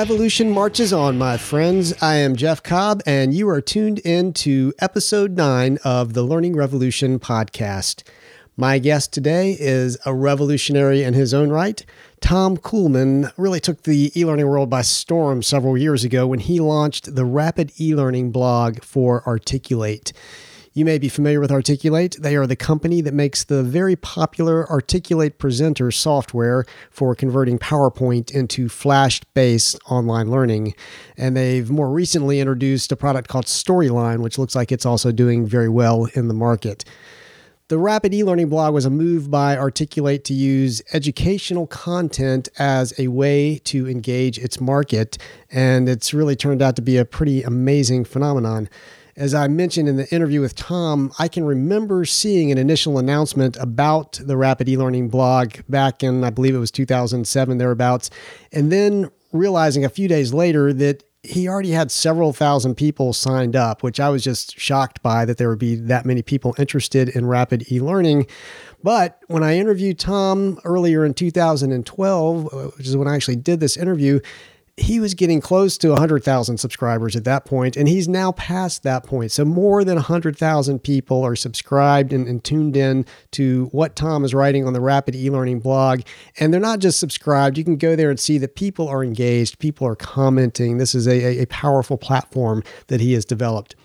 revolution marches on, my friends. I am Jeff Cobb, and you are tuned in to episode nine of the Learning Revolution podcast. My guest today is a revolutionary in his own right. Tom Kuhlmann really took the e learning world by storm several years ago when he launched the Rapid e learning blog for Articulate. You may be familiar with Articulate. They are the company that makes the very popular Articulate Presenter software for converting PowerPoint into Flash based online learning. And they've more recently introduced a product called Storyline, which looks like it's also doing very well in the market. The Rapid e-learning blog was a move by Articulate to use educational content as a way to engage its market, and it's really turned out to be a pretty amazing phenomenon. As I mentioned in the interview with Tom, I can remember seeing an initial announcement about the Rapid eLearning blog back in, I believe it was 2007, thereabouts, and then realizing a few days later that he already had several thousand people signed up, which I was just shocked by that there would be that many people interested in rapid e learning. But when I interviewed Tom earlier in 2012, uh, which is when I actually did this interview, he was getting close to 100,000 subscribers at that point, and he's now past that point. So more than 100,000 people are subscribed and, and, tuned in to what Tom is writing on the Rapid e-learning blog. And they're not just subscribed. You can go there and see that people are engaged, people are commenting. This is a, a powerful platform that he has developed.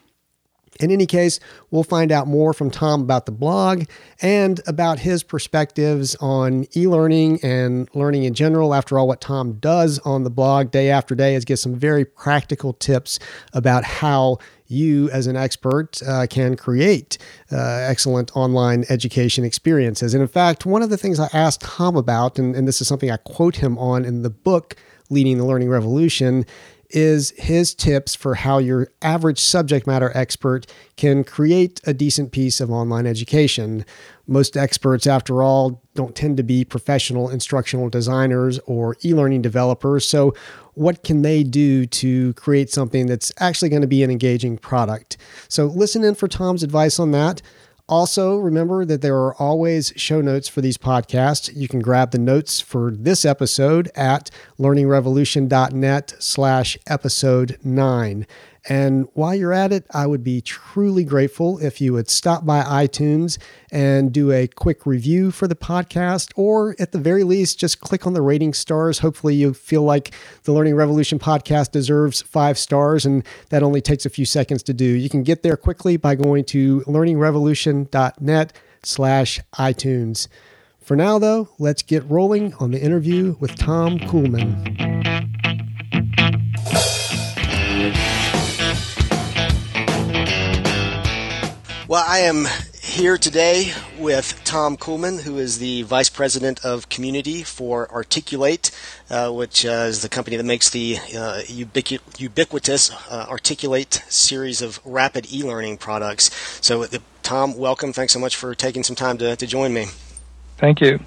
In any case, we'll find out more from Tom about the blog and about his perspectives on e learning and learning in general. After all, what Tom does on the blog day after day is give some very practical tips about how you, as an expert, uh, can create uh, excellent online education experiences. And in fact, one of the things I asked Tom about, and, and this is something I quote him on in the book, Leading the Learning Revolution, is his tips for how your average subject matter expert can create a decent piece of online education. Most experts, after all, don't tend to be professional instructional designers or e learning developers. So, what can they do to create something that's actually going to be an engaging product? So, listen in for Tom's advice on that. Also, remember that there are always show notes for these podcasts. You can grab the notes for this episode at learningrevolution.net slash episode nine. And while you're at it, I would be truly grateful if you would stop by iTunes and do a quick review for the podcast, or at the very least, just click on the rating stars. Hopefully, you feel like the Learning Revolution podcast deserves five stars, and that only takes a few seconds to do. You can get there quickly by going to learningrevolution.net slash iTunes. For now, though, let's get rolling on the interview with Tom Kuhlmann. Well, I am here today with Tom Kuhlmann, who is the Vice President of Community for Articulate, uh, which uh, is the company that makes the uh, ubiqu- ubiquitous uh, Articulate series of rapid e learning products. So, uh, Tom, welcome. Thanks so much for taking some time to, to join me. Thank you.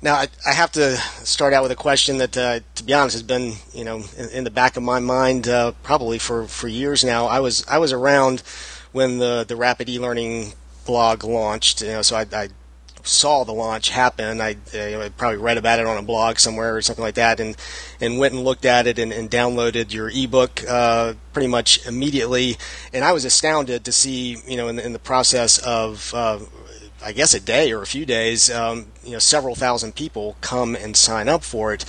Now, I, I, have to start out with a question that, uh, to be honest, has been, you know, in, in the back of my mind probably for, for years now. I was I was around when the the rapid e-learning blog launched. You know, so I, I saw the launch happen. I, I, probably read about it on a blog somewhere or something like that, and and went and looked at it and, and downloaded your ebook uh, pretty much immediately. And I was astounded to see, you know, in the, in the process of uh, I guess a day or a few days, um, you know, several thousand people come and sign up for it.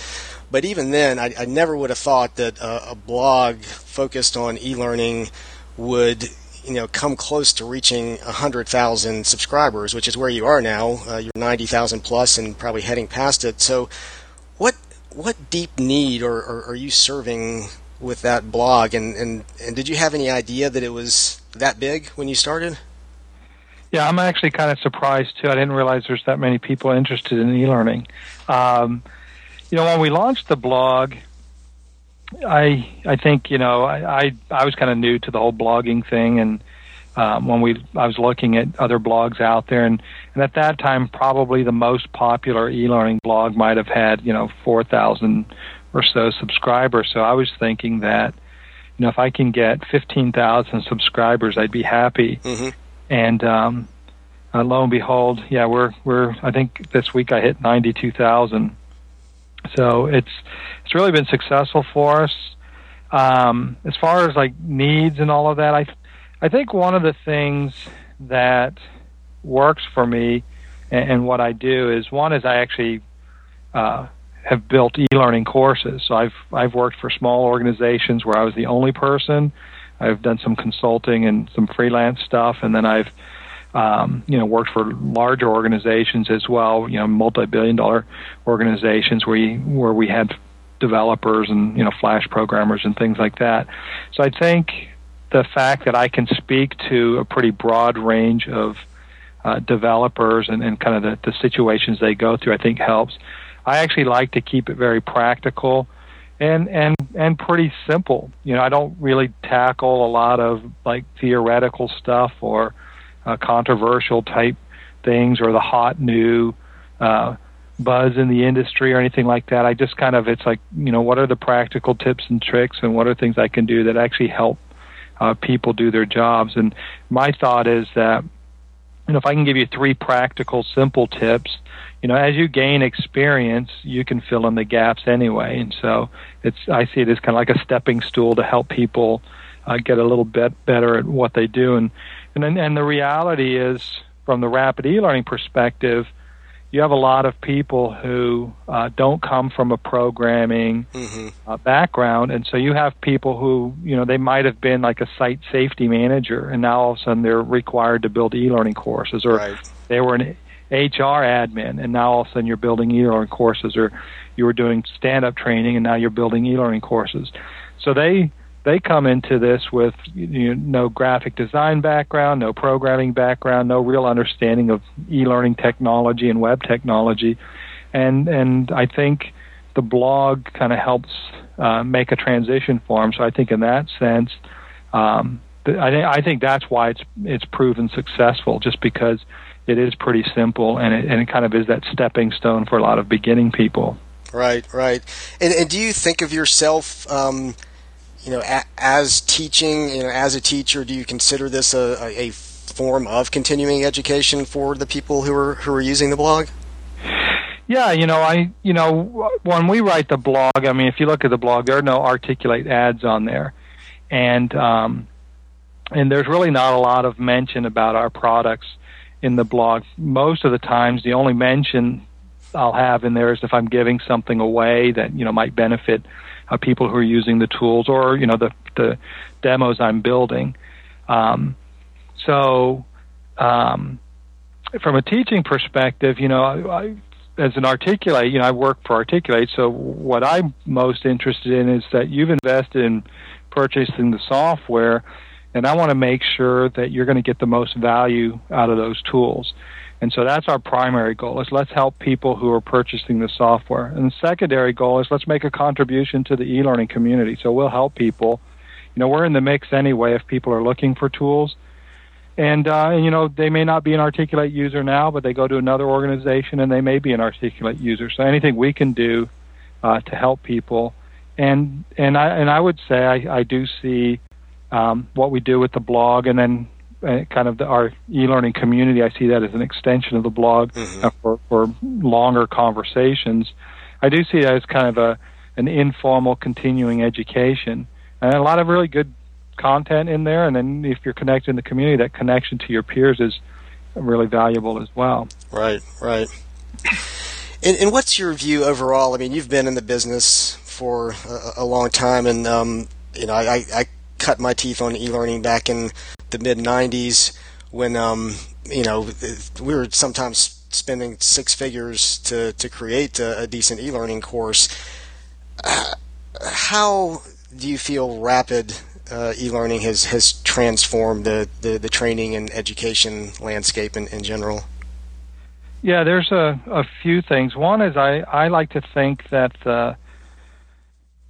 But even then, I, I never would have thought that a, a blog focused on e-learning would you know come close to reaching 100,000 subscribers, which is where you are now. Uh, you're 90,000 plus and probably heading past it. So, what what deep need are, are, are, you serving with that blog? And, and and did you have any idea that it was that big when you started? Yeah, I'm actually kind of surprised too. I didn't realize there's that many people interested in e-learning. Um, you know, when we launched the blog, I I think you know I I, I was kind of new to the whole blogging thing, and um, when we I was looking at other blogs out there, and and at that time probably the most popular e-learning blog might have had you know four thousand or so subscribers. So I was thinking that you know if I can get fifteen thousand subscribers, I'd be happy. Mm-hmm. And um, uh, lo and behold, yeah, we're we're I think this week I hit ninety two thousand So it's it's really been successful for us. Um, as far as like needs and all of that, I I think one of the things that works for me and, and what I do is one is I actually uh, have built e-learning courses. So I've I've worked for small organizations where I was the only person. I've done some consulting and some freelance stuff, and then I've um, you know worked for larger organizations as well. You know, multi-billion-dollar organizations where you, where we had developers and you know flash programmers and things like that. So I think the fact that I can speak to a pretty broad range of uh, developers and, and kind of the, the situations they go through, I think helps. I actually like to keep it very practical and and and pretty simple. You know, I don't really tackle a lot of like theoretical stuff or uh, controversial type things or the hot new uh, buzz in the industry or anything like that. I just kind of it's like you know what are the practical tips and tricks and what are things I can do that actually help uh, people do their jobs. And my thought is that you know if I can give you three practical, simple tips you know, as you gain experience, you can fill in the gaps anyway. And so it's I see it as kind of like a stepping stool to help people uh, get a little bit better at what they do. And and then, and the reality is, from the rapid e-learning perspective, you have a lot of people who uh, don't come from a programming mm-hmm. uh, background, and so you have people who, you know, they might have been like a site safety manager, and now all of a sudden they're required to build e-learning courses, or right. they were an HR admin, and now all of a sudden you're building e-learning courses, or you were doing stand-up training, and now you're building e-learning courses. So they they come into this with you know, no graphic design background, no programming background, no real understanding of e-learning technology and web technology, and and I think the blog kind of helps uh, make a transition for them. So I think in that sense, um, I, I think that's why it's it's proven successful, just because it is pretty simple, and it, and it kind of is that stepping stone for a lot of beginning people. Right, right. And, and do you think of yourself, um, you know, a, as teaching, you know, as a teacher, do you consider this a, a form of continuing education for the people who are who are using the blog? Yeah, you know, I, you know, when we write the blog, I mean, if you look at the blog, there are no articulate ads on there, and um, and there's really not a lot of mention about our products in the blog. Most of the times, the only mention I'll have in there is if I'm giving something away that you know might benefit uh, people who are using the tools or you know the the demos I'm building. Um, so, um, from a teaching perspective, you know, I, I, as an Articulate, you know, I work for Articulate. So, what I'm most interested in is that you've invested in purchasing the software and I want to make sure that you're going to get the most value out of those tools. And so that's our primary goal is let's help people who are purchasing the software. And the secondary goal is let's make a contribution to the e-learning community. So we'll help people. You know, we're in the mix anyway if people are looking for tools. And, uh, you know, they may not be an Articulate user now, but they go to another organization and they may be an Articulate user. So anything we can do uh, to help people. And and I and I would say I, I do see um, what we do with the blog, and then uh, kind of the, our e-learning community. I see that as an extension of the blog mm-hmm. uh, for, for longer conversations. I do see that as kind of a an informal continuing education, and a lot of really good content in there. And then if you're connected in the community, that connection to your peers is really valuable as well. Right, right. And, and what's your view overall? I mean, you've been in the business for a, a long time, and um, you know, I, I cut my teeth on e-learning back in the mid 90s when um, you know we were sometimes spending six figures to to create a, a decent e-learning course. How do you feel rapid uh, e-learning has has transformed the, the, the training and education landscape in, in general? Yeah, there's a, a few things. One is I, I like to think that uh,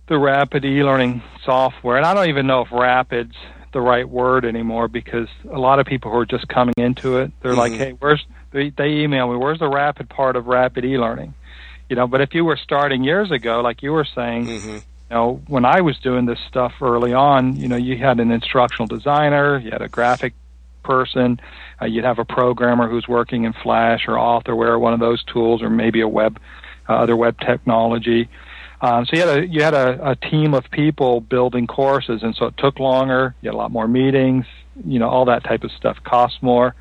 the rapid e-learning software, and I don't even know if rapid's the right word anymore because a lot of people who are just coming into it, they're mm-hmm. like, "Hey, where's?" They, they email me, "Where's the rapid part of rapid e-learning?" You know, but if you were starting years ago, like you were saying, mm-hmm. you know, when I was doing this stuff early on, you know, you had an instructional designer, you had a graphic person, uh, you'd have a programmer who's working in Flash or Authorware, one of those tools, or maybe a web uh, other web technology. Um, so you had a you had a, a team of people building courses, and so it took longer. You had a lot more meetings, you know, all that type of stuff cost more.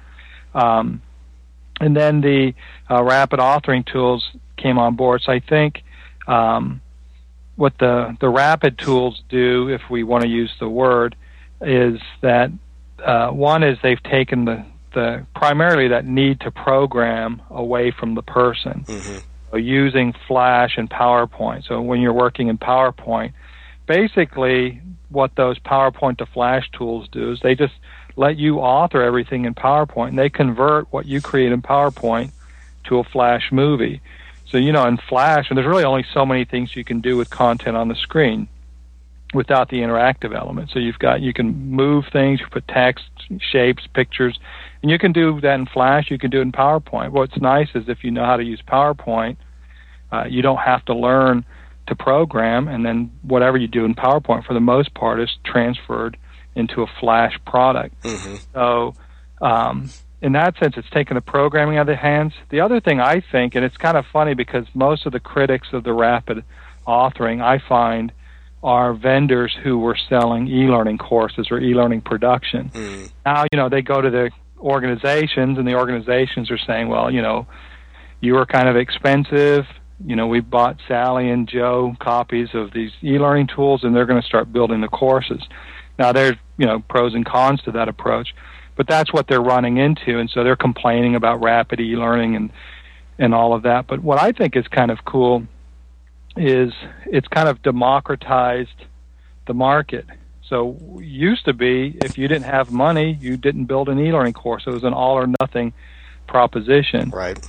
Um, and then the uh, rapid authoring tools came on board. So I think um, what the the rapid tools do, if we want to use the word, is that uh, one is they've taken the the primarily that need to program away from the person. Mm-hmm. So using Flash and PowerPoint. So when you're working in PowerPoint, basically what those PowerPoint to Flash tools do is they just let you author everything in PowerPoint and they convert what you create in PowerPoint to a Flash movie. So, you know, in Flash, and there's really only so many things you can do with content on the screen without the interactive element. So you've got, you can move things, you put text, shapes, pictures, and you can do that in Flash, you can do it in PowerPoint. What's nice is if you know how to use PowerPoint, uh, you don't have to learn to program, and then whatever you do in PowerPoint, for the most part, is transferred into a Flash product. Mm-hmm. So, um, in that sense, it's taken the programming out of the hands. The other thing I think, and it's kind of funny because most of the critics of the rapid authoring I find are vendors who were selling e-learning courses or e-learning production. Mm. Now, you know, they go to the organizations and the organizations are saying, well, you know, you are kind of expensive. You know, we bought Sally and Joe copies of these e-learning tools and they're going to start building the courses. Now, there's, you know, pros and cons to that approach but that's what they're running into, and so they're complaining about rapid e-learning and and all of that. But what I think is kind of cool is it's kind of democratized the market. So used to be if you didn't have money, you didn't build an e-learning course. It was an all or nothing proposition. Right.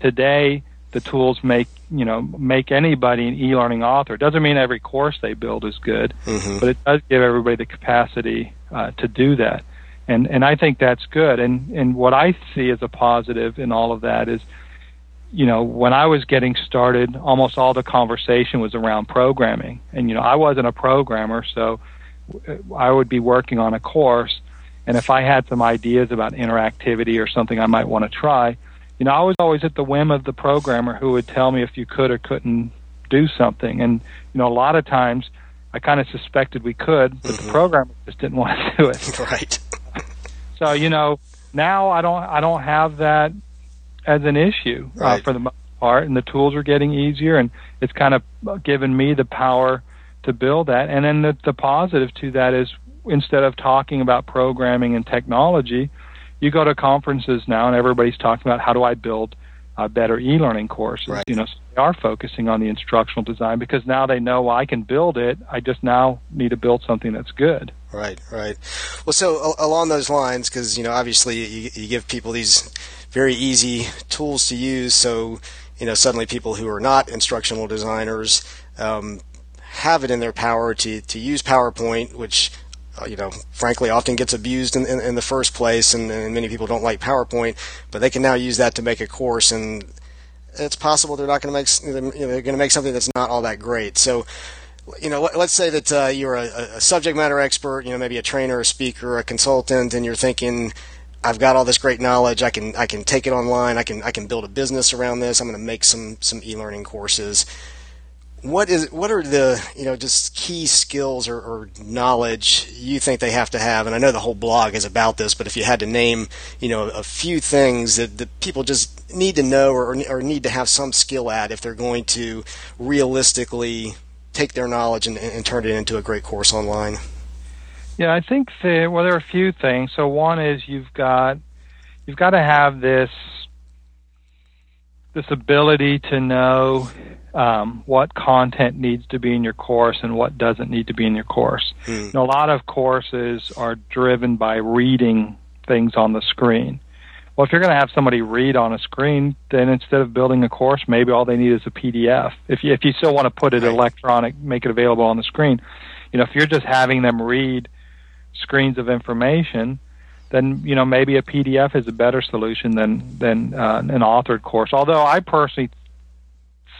Today, the tools make you know make anybody an e-learning author. It doesn't mean every course they build is good, mm-hmm. but it does give everybody the capacity uh, to do that and and I think that's good. And and what I see as a positive in all of that is, you know, when I was getting started, almost all the conversation was around programming, and you know, I wasn't a programmer, so I would be working on a course, and if I had some ideas about interactivity or something I might want to try, you know, I was always at the whim of the programmer who would tell me if you could or couldn't do something, and you know, a lot of times. I kind of suspected we could, but mm-hmm. the programmer just didn't want to do it. Right. So you know, now I don't I don't have that as an issue uh, right. uh, for the most part, and the tools are getting easier, and it's kind of given me the power to build that. And then the, the positive to that is instead of talking about programming and technology, you go to conferences now, and everybody's talking about how do I build uh, better e-learning courses. Right. You know, so they are focusing on the instructional design because now they know well, I can build it. I just now need to build something that's good. Right, right. Well, so along those lines, because you know, obviously, you, you give people these very easy tools to use, so you know, suddenly people who are not instructional designers um, have it in their power to to use PowerPoint, which uh, you know, frankly, often gets abused in, in, in the first place, and, and, many people don't like PowerPoint, but they can now use that to make a course, and it's possible they're not going to make you know, they're going to make something that's not all that great. So, you know, let's say that uh, you're a, a, subject matter expert, you know, maybe a trainer, a speaker, a consultant, and you're thinking, I've got all this great knowledge. I can I can take it online. I can I can build a business around this. I'm going to make some some e-learning courses. What is what are the you know just key skills or, or knowledge you think they have to have? And I know the whole blog is about this, but if you had to name you know a few things that, that people just need to know or, or need to have some skill at if they're going to realistically take their knowledge and, and turn it into a great course online? Yeah, I think the, well, there are a few things. So one is you've got you've got to have this this ability to know um, what content needs to be in your course and what doesn't need to be in your course. You know, a lot of courses are driven by reading things on the screen. Well, if you're going to have somebody read on a screen, then instead of building a course, maybe all they need is a PDF. If you, if you still want to put it right. electronic, make it available on the screen. You know, if you're just having them read screens of information, then you know maybe a PDF is a better solution than than uh, an authored course. Although I personally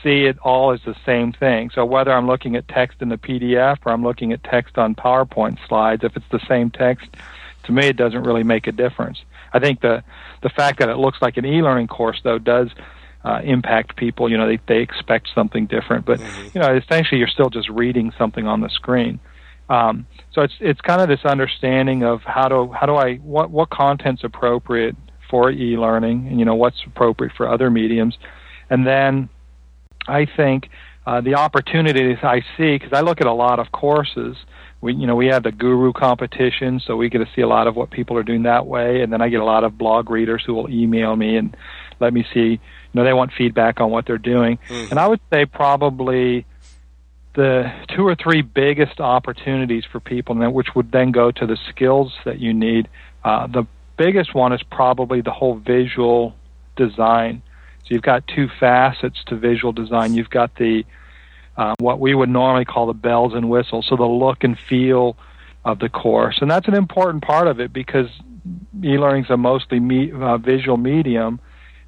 see it all as the same thing. So whether I'm looking at text in the PDF or I'm looking at text on PowerPoint slides, if it's the same text, to me it doesn't really make a difference. I think the the fact that it looks like an e-learning course though does uh, impact people. You know, they they expect something different, but mm-hmm. you know, essentially, you're still just reading something on the screen. Um, so it's it's kind of this understanding of how do how do I what what content's appropriate for e-learning, and you know what's appropriate for other mediums, and then I think uh, the opportunities I see because I look at a lot of courses. We you know we have the guru competition, so we get to see a lot of what people are doing that way, and then I get a lot of blog readers who will email me and let me see you know they want feedback on what they're doing mm-hmm. and i would say probably the two or three biggest opportunities for people and which would then go to the skills that you need. Uh, the biggest one is probably the whole visual design. So you've got two facets to visual design. You've got the uh, what we would normally call the bells and whistles so the look and feel of the course. And that's an important part of it because e-learning is a mostly me, uh, visual medium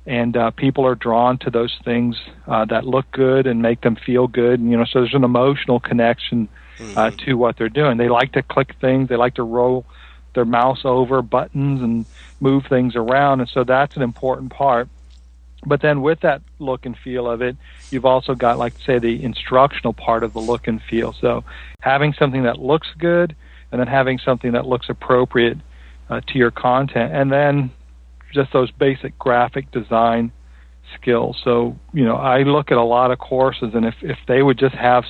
and uh, people are drawn to those things uh, that look good and make them feel good. And you know, so there's an emotional connection uh, mm-hmm. to what they're doing. They like to click things. They like to roll their mouse over buttons and move things around, and so that's an important part. But then with that look and feel of it, you've also got like say the instructional part of the look and feel. So having something that looks good, and then having something that looks appropriate uh, to your content, and then just those basic graphic design skills. So, you know, I look at a lot of courses, and if, if they would just have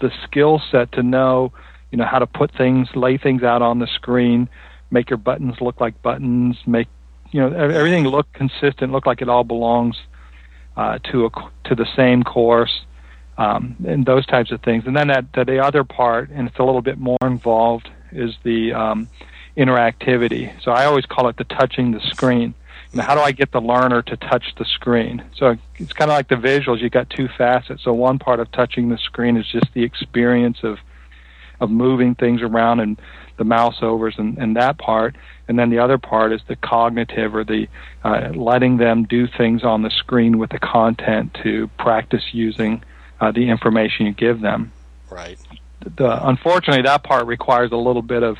the skill set to know, you know, how to put things, lay things out on the screen, make your buttons look like buttons, make, you know, everything look consistent, look like it all belongs uh, to a to the same course, um, and those types of things. And then that, that the other part, and it's a little bit more involved, is the um, interactivity. So I always call it the touching the screen. Now, how do I get the learner to touch the screen? So it's kind of like the visuals. You got two facets. So one part of touching the screen is just the experience of of moving things around and the mouse overs and, and that part. And then the other part is the cognitive or the uh, letting them do things on the screen with the content to practice using uh, the information you give them. Right. The, unfortunately, that part requires a little bit of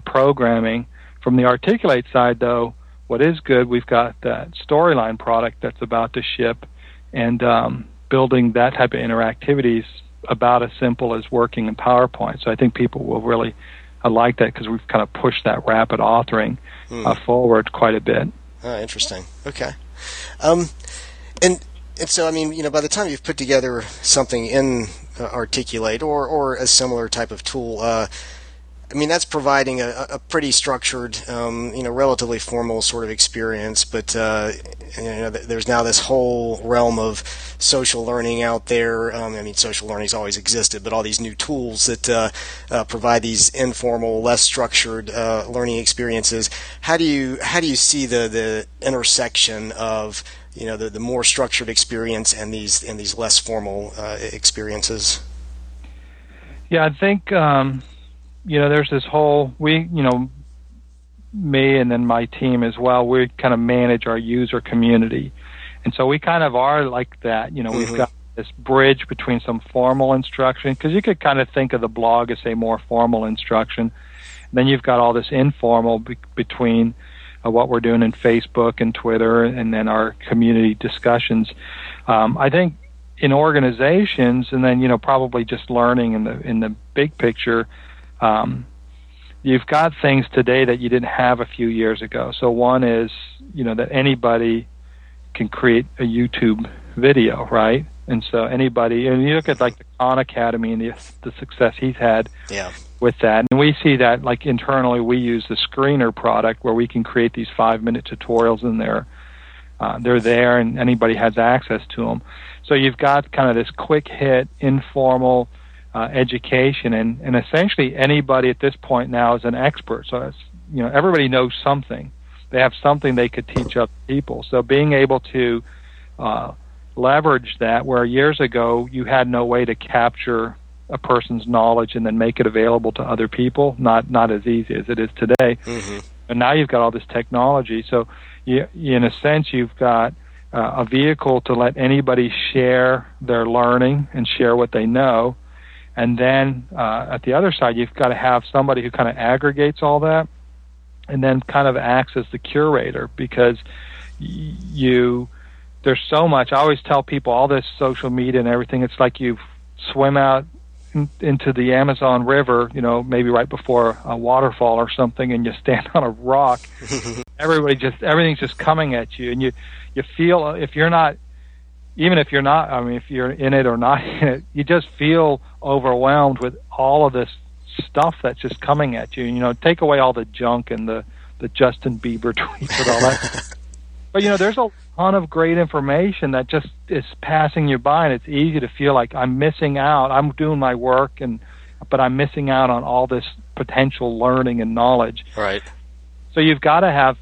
programming. From the Articulate side, though, what is good, we've got that storyline product that's about to ship, and um, building that type of interactivity is about as simple as working in PowerPoint. So I think people will really uh, like that because we've kind of pushed that rapid authoring mm. uh, forward quite a bit. Oh, interesting. Okay. Um, and and so I mean, you know, by the time you've put together something in uh, Articulate or or a similar type of tool, uh, I mean, that's providing a, a pretty structured, um, you know, relatively formal sort of experience. But uh, you know, there's now this whole realm of social learning out there. Um, I mean, social learning's always existed, but all these new tools that uh, uh, provide these informal, less structured uh, learning experiences. How do you how do you see the the intersection of you know the, the more structured experience and these and these less formal uh, experiences? Yeah, I think. Um you know, there's this whole we, you know, me and then my team as well. We kind of manage our user community, and so we kind of are like that. You know, mm-hmm. we've got this bridge between some formal instruction because you could kind of think of the blog as a more formal instruction. And then you've got all this informal be- between uh, what we're doing in Facebook and Twitter, and then our community discussions. Um, I think in organizations, and then you know probably just learning in the in the big picture um, you've got things today that you didn't have a few years ago. So one is, you know, that anybody can create a YouTube video, right? And so anybody, and you look at like the Khan Academy and the the success he's had yeah. with that, and we see that like internally we use the Screenr product where we can create these five minute tutorials in there. Uh, they're there, and anybody has access to them. So you've got kind of this quick hit, informal uh, education, and, and essentially anybody at this point now is an expert. So it's, you know everybody knows something. They have something they could teach other people. So being able to uh, leverage that, where years ago you had no way to capture a person's knowledge and then make it available to other people, not not as easy as it is today. Mm-hmm. And now you've got all this technology. So you, in a sense, you've got uh, a vehicle to let anybody share their learning and share what they know and then uh, at the other side, you've got to have somebody who kind of aggregates all that and then kind of acts as the curator because you there's so much. I always tell people all this social media and everything. It's like you swim out in, into the Amazon River, you know, maybe right before a waterfall or something, and you stand on a rock. Everybody just everything's just coming at you, and you you feel if you're not even if you're not, I mean, if you're in it or not in it, you just feel overwhelmed with all of this stuff that's just coming at you. You know, take away all the junk and the the Justin Bieber tweets and all that. but you know, there's a ton of great information that just is passing you by, and it's easy to feel like I'm missing out. I'm doing my work, and but I'm missing out on all this potential learning and knowledge. Right. So you've got to have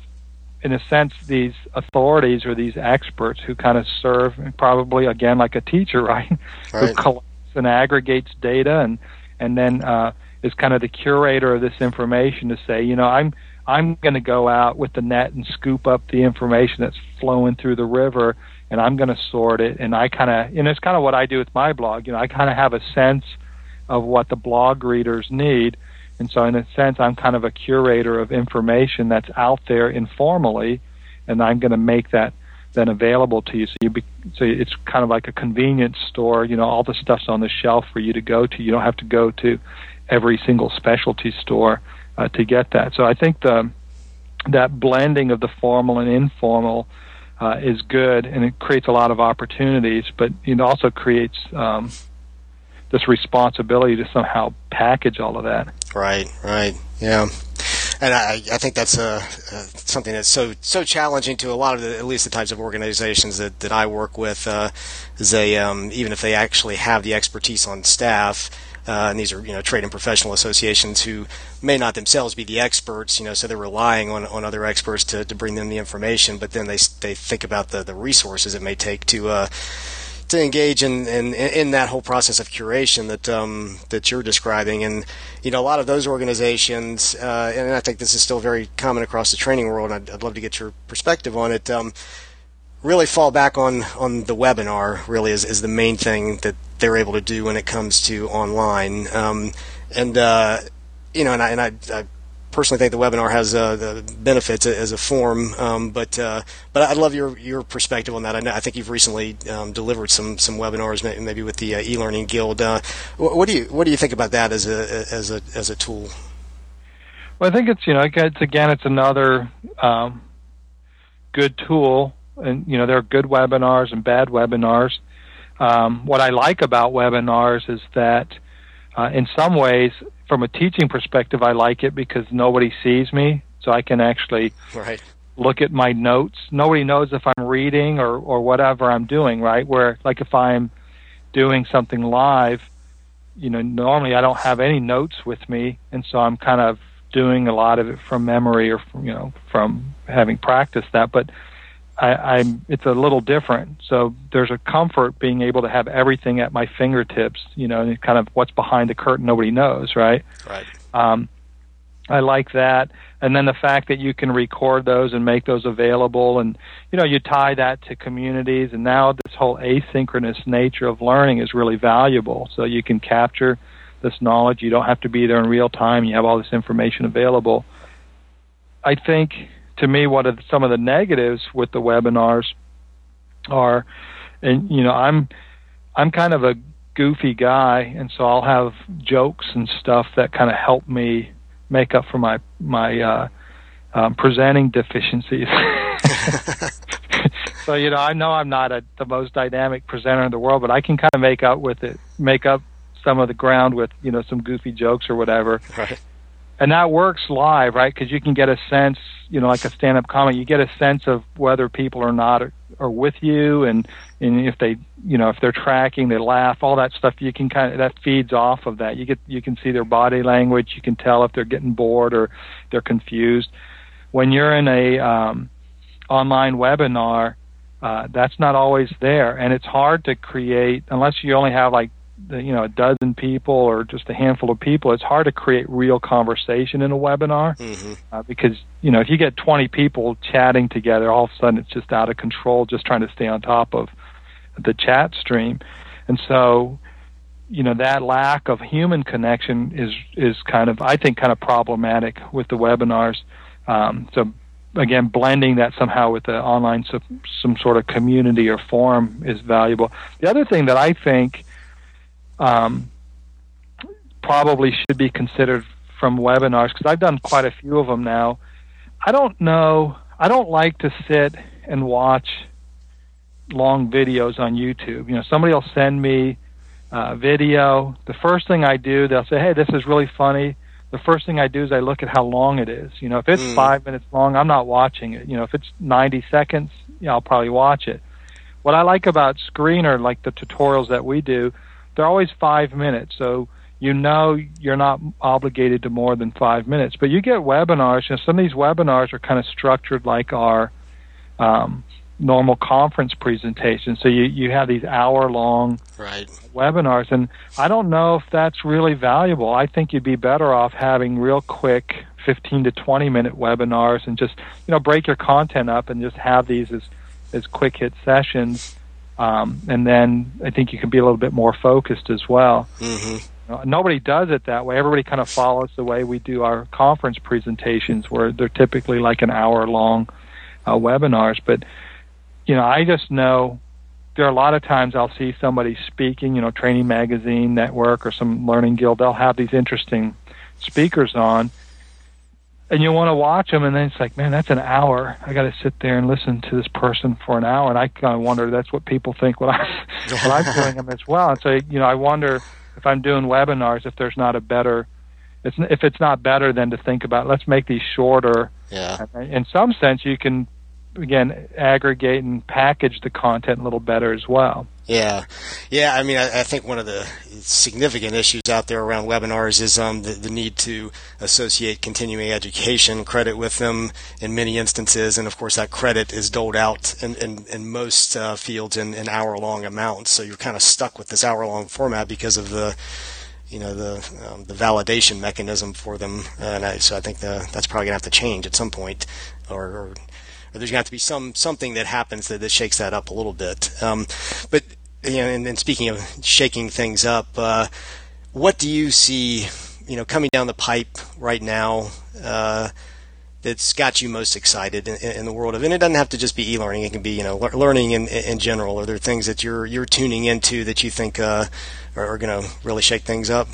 in a sense, these authorities or these experts who kind of serve probably again like a teacher, right? right. Who collects and aggregates data and and then uh, is kind of the curator of this information to say, you know, I'm I'm going to go out with the net and scoop up the information that's flowing through the river, and I'm going to sort it. And I kind of, and it's kind of what I do with my blog. You know, I kind of have a sense of what the blog readers need and so, in a sense, I'm kind of a curator of information that's out there informally, and I'm going to make that then available to you. So you be, so it's kind of like a convenience store. You know, all the stuff's on the shelf for you to go to. You don't have to go to every single specialty store uh, to get that. So I think the that blending of the formal and informal uh, is good, and it creates a lot of opportunities. But it also creates um, this responsibility to somehow package all of that. Right, right, yeah. And I, I think that's a, a, something that's so so challenging to a lot of the, at least the types of organizations that, that I work with. Uh, is they um, even if they actually have the expertise on staff, uh, and these are you know trade and professional associations who may not themselves be the experts, you know, so they're relying on, on other experts to, to bring them the information, but then they they think about the, the resources it may take to uh, to engage in, in, in that whole process of curation that um, that you're describing, and you know a lot of those organizations, uh, and I think this is still very common across the training world. I'd, I'd love to get your perspective on it. Um, really fall back on on the webinar. Really is, is the main thing that they're able to do when it comes to online. Um, and uh, you know, and I, and I, I personally think the webinar has uh, the benefits as a form, um, but uh, but I'd love your your perspective on that. I, know, I think you've recently um, delivered some some webinars, maybe with the uh, e-learning guild. Uh, what do you what do you think about that as a as a as a tool? Well, I think it's you know it's again it's another um, good tool, and you know there are good webinars and bad webinars. Um, what I like about webinars is that uh, in some ways from a teaching perspective, I like it because nobody sees me, so I can actually right. look at my notes. Nobody knows if I'm reading or or whatever I'm doing. Right, where like if I'm doing something live, you know, normally I don't have any notes with me, and so I'm kind of doing a lot of it from memory or from, you know from having practiced that, but I, I'm it's a little different. So there's a comfort being able to have everything at my fingertips, you know, and kind of what's behind the curtain nobody knows, right? Right. Um, I like that, and then the fact that you can record those and make those available, and you know, you tie that to communities, and now this whole asynchronous nature of learning is really valuable. So you can capture this knowledge. You don't have to be there in real time. You have all this information available. I think to me, what are some of the negatives with the webinars are, and you know, I'm I'm kind of a goofy guy, and so I'll have jokes and stuff that kind of help me make up for my my uh, um, presenting deficiencies. so you know, I know I'm not a, the most dynamic presenter in the world, but I can kind of make up with it, make up some of the ground with you know some goofy jokes or whatever. Right and that works live, right? Because you can get a sense, you know, like a stand-up comic, you get a sense of whether people are not are with you, and and if they, you know, if they're tracking, they laugh, all that stuff. You can kind of that feeds off of that. You get you can see their body language. You can tell if they're getting bored or they're confused. When you're in a um, online webinar, uh, that's not always there, and it's hard to create unless you only have like you know a dozen people or just a handful of people, it's hard to create real conversation in a webinar mm-hmm. uh, because you know if you get 20 people chatting together, all of a sudden it's just out of control, just trying to stay on top of the chat stream, and so you know that lack of human connection is is kind of I think kind of problematic with the webinars. Um, so again, blending that somehow with the online some, some sort of community or forum is valuable. The other thing that I think um, probably should be considered from webinars because I've done quite a few of them now. I don't know. I don't like to sit and watch long videos on YouTube. You know, somebody will send me a video. The first thing I do, they'll say, "Hey, this is really funny." The first thing I do is I look at how long it is. You know, if it's mm. five minutes long, I'm not watching it. You know, if it's 90 seconds, I'll probably watch it. What I like about Screenr, like the tutorials that we do, they're always five minutes. So you know you're not obligated to more than five minutes. But you get webinars. You know, some of these webinars are kind of structured like our um, normal conference presentations. So you, you have these hour long right. webinars. And I don't know if that's really valuable. I think you'd be better off having real quick 15 to 20 minute webinars and just, you know, break your content up and just have these as, as quick hit sessions. Um, and then I think you can be a little bit more focused as well. Mm-hmm. nobody does it that way. Everybody kind of follows the way we do our conference presentations, where they're typically like an hour long uh, webinars. But you know, I just know there are a lot of times I'll see somebody speaking, you know, Training Magazine Network or some learning guild. They'll have these interesting speakers on, and you want to watch them, and then it's like, man, that's an hour. I got to sit there and listen to this person for an hour, and I kind of wonder that's what people think when I when I'm doing them as well. And so, you know, I wonder if I'm doing webinars if there's not a better it's if it's not better than to think about let's make these shorter. Yeah. In some sense, you can again aggregate and package the content a little better as well. Yeah, yeah. I mean, I, I, think one of the significant issues out there around webinars is um, the, the, need to associate continuing education credit with them in many instances, and of course, that credit is doled out in, in, in most uh, fields in, in hour-long amounts. So you're kind of stuck with this hour-long format because of the you know the um, the validation mechanism for them, and I, so I think the, that's probably gonna have to change at some point, or or there's going to be some something that happens that, that shakes that up a little bit. Um, but you know, and, and, speaking of shaking things up, uh, what do you see, you know, coming down the pipe right now? Uh, that's got you most excited in, in, the world of, and it doesn't have to just be e-learning. It can be, you know, learning in, in general. Are there things that you're you're tuning into that you think uh, are, are going to really shake things up?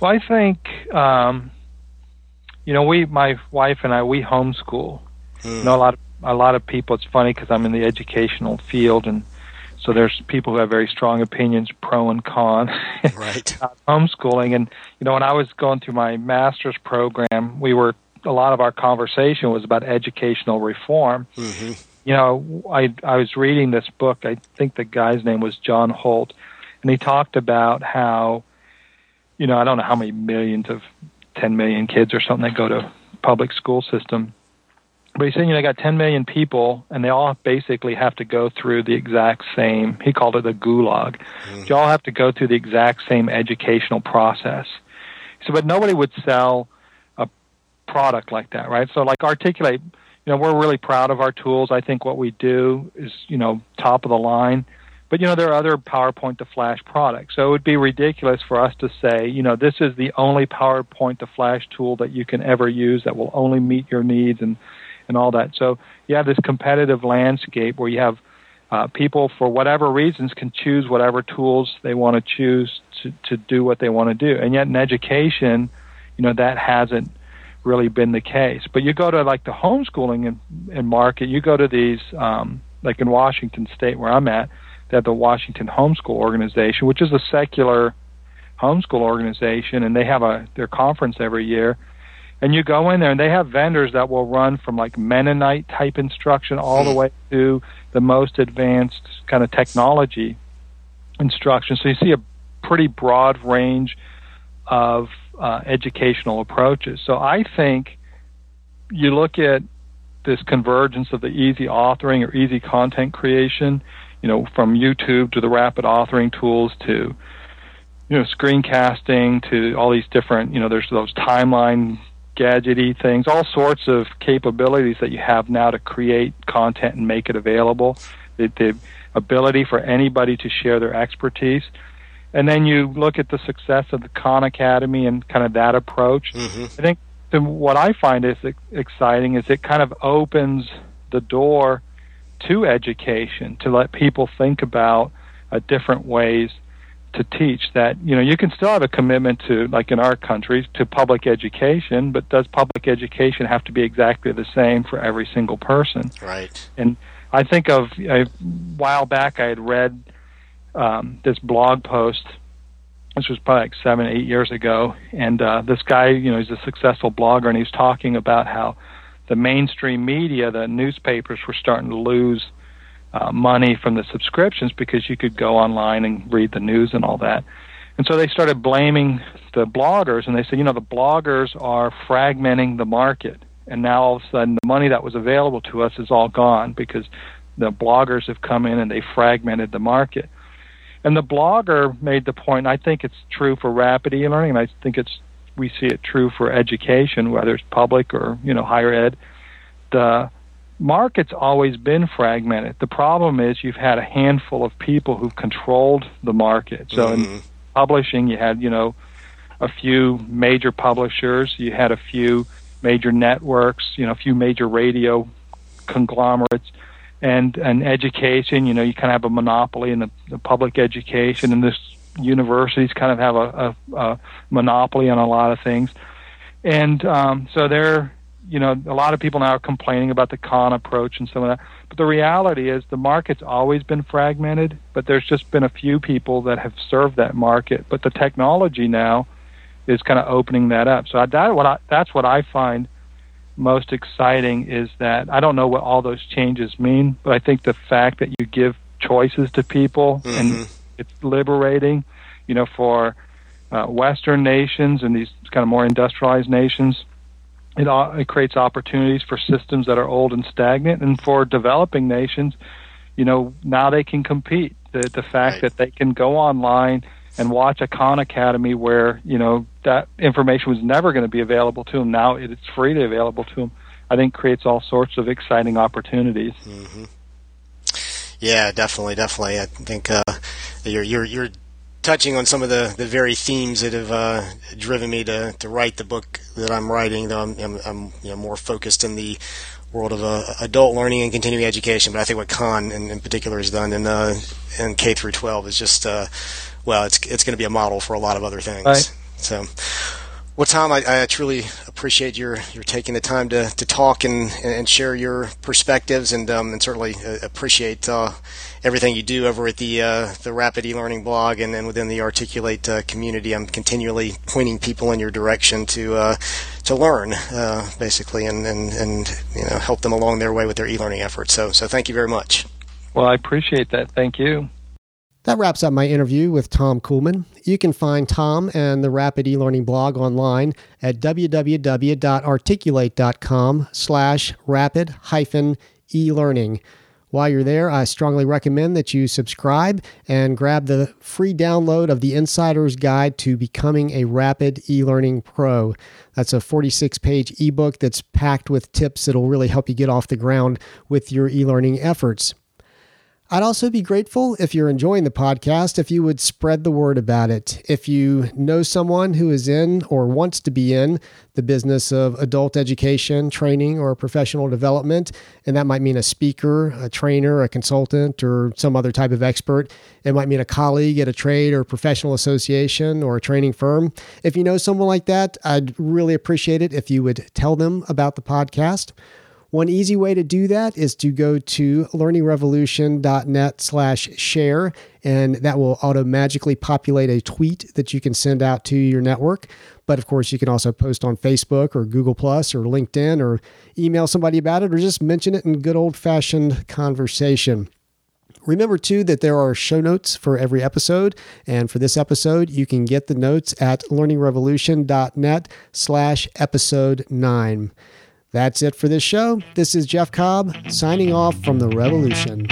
Well, I think, um, you know, we, my wife and I, we homeschool, Mm. You know, a lot of a lot of people. It's funny because I'm in the educational field, and so there's people who have very strong opinions, pro and con, right? homeschooling, and you know, when I was going through my master's program, we were a lot of our conversation was about educational reform. Mm-hmm. You know, I I was reading this book. I think the guy's name was John Holt, and he talked about how, you know, I don't know how many millions of 10 million kids or something that go to public school system but he's saying, you know, I got 10 million people, and they all basically have to go through the exact same. He called it a gulag. Mm-hmm. You all have to go through the exact same educational process. So, but nobody would sell a product like that, right? So, like, articulate. You know, we're really proud of our tools. I think what we do is, you know, top of the line. But you know, there are other PowerPoint to Flash products. So it would be ridiculous for us to say, you know, this is the only PowerPoint to Flash tool that you can ever use that will only meet your needs and and all that. So you have this competitive landscape where you have uh, people, for whatever reasons, can choose whatever tools they want to choose to, do what they want to do. And yet in education, you know, that hasn't really been the case. But you go to like the homeschooling and, and market, you go to these, um, like in Washington State where I'm at, they have the Washington Homeschool Organization, which is a secular homeschool organization, and they have a their conference every year and you go in there and they have vendors that will run from like Mennonite type instruction all the hmm. way to the most advanced kind of technology instruction. So you see a pretty broad range of uh, educational approaches. So I think you look at this convergence of the easy authoring or easy content creation, you know, from YouTube to the rapid authoring tools to you know screencasting to all these different you know there's those timeline gadgety things, all sorts of capabilities that you have now to create content and make it available. The, the ability for anybody to share their expertise. And then you look at the success of the Khan Academy and kind of that approach. Mm-hmm. I think then what I find is exciting is it kind of opens the door to education to let people think about uh, different ways to teach that you know you can still have a commitment to like in our country to public education but does public education have to be exactly the same for every single person? Right. And i think of a while back i had read um, this blog post this was probably like seven eight years ago and uh, this guy you know he's a successful blogger and he's talking about how the mainstream media the newspapers were starting to lose uh, money from the subscriptions because you could go online and read the news and all that. And so they started blaming the bloggers, and they said, you know, the bloggers are fragmenting the market. And now all of a sudden, the money that was available to us is all gone because the bloggers have come in and they fragmented the market. And the blogger made the point, I think it's true for rapid e-learning, I think it's we see it true for education, whether it's public or you know higher ed. The market's always been fragmented. The problem is you've had a handful of people who've controlled the market. So mm-hmm. in publishing, you had, you know, a few major publishers, you had a few major networks, you know, a few major radio conglomerates, and and education, you know, you kind of have a monopoly in the, the public education, and this universities kind of have a, a, a monopoly on a lot of things, and um, so they're you know, a lot of people now are complaining about the Khan approach and some of that. But the reality is the market's always been fragmented, but there's just been a few people that have served that market. But the technology now is kind of opening that up. So that what I, that's what I find most exciting is that I don't know what all those changes mean, but I think the fact that you give choices to people mm-hmm. and it's liberating, you know, for uh, Western nations and these kind of more industrialized nations it, it creates opportunities for systems that are old and stagnant, and for developing nations, you know, now they can compete. The the fact right. that they can go online and watch a Khan Academy where you know that information was never going to be available to them. Now it's freely available to them. I think creates all sorts of exciting opportunities. Mm-hmm. Yeah, definitely, definitely. I think uh, you're you're you're touching on some of the, the very themes that have uh, driven me to, to write the book that I'm writing, though I'm, I'm, I'm you know, more focused in the world of uh, adult learning and continuing education. But I think what Khan in, in particular has done in, uh, in K through 12 is just, uh, well, it's, it's going to be a model for a lot of other things. Right. So, well, Tom, I, I, truly appreciate your, your taking the time to, to talk and, and share your perspectives, and, um, and certainly uh, appreciate uh, everything you do over at the uh, the Rapid eLearning blog and then within the Articulate uh, community. I'm continually pointing people in your direction to uh, to learn, uh, basically, and, and and you know help them along their way with their e-learning efforts. So so thank you very much. Well, I appreciate that. Thank you. That wraps up my interview with Tom Kuhlmann. You can find Tom and the Rapid eLearning blog online at www.articulate.com slash rapid hyphen e-learning. While you're there, I strongly recommend that you subscribe and grab the free download of the Insider's Guide to Becoming a Rapid E-Learning Pro. That's a 46 page ebook that's packed with tips that'll really help you get off the ground with your e learning efforts. I'd also be grateful if you're enjoying the podcast if you would spread the word about it. If you know someone who is in or wants to be in the business of adult education, training, or professional development, and that might mean a speaker, a trainer, a consultant, or some other type of expert. It might mean a colleague at a trade or professional association or a training firm. If you know someone like that, I'd really appreciate it if you would tell them about the podcast. One easy way to do that is to go to learningrevolution.net slash share, and that will automatically populate a tweet that you can send out to your network. But of course, you can also post on Facebook or Google Plus or LinkedIn or email somebody about it or just mention it in good old fashioned conversation. Remember, too, that there are show notes for every episode. And for this episode, you can get the notes at learningrevolution.net slash episode 9. That's it for this show. This is Jeff Cobb signing off from the Revolution.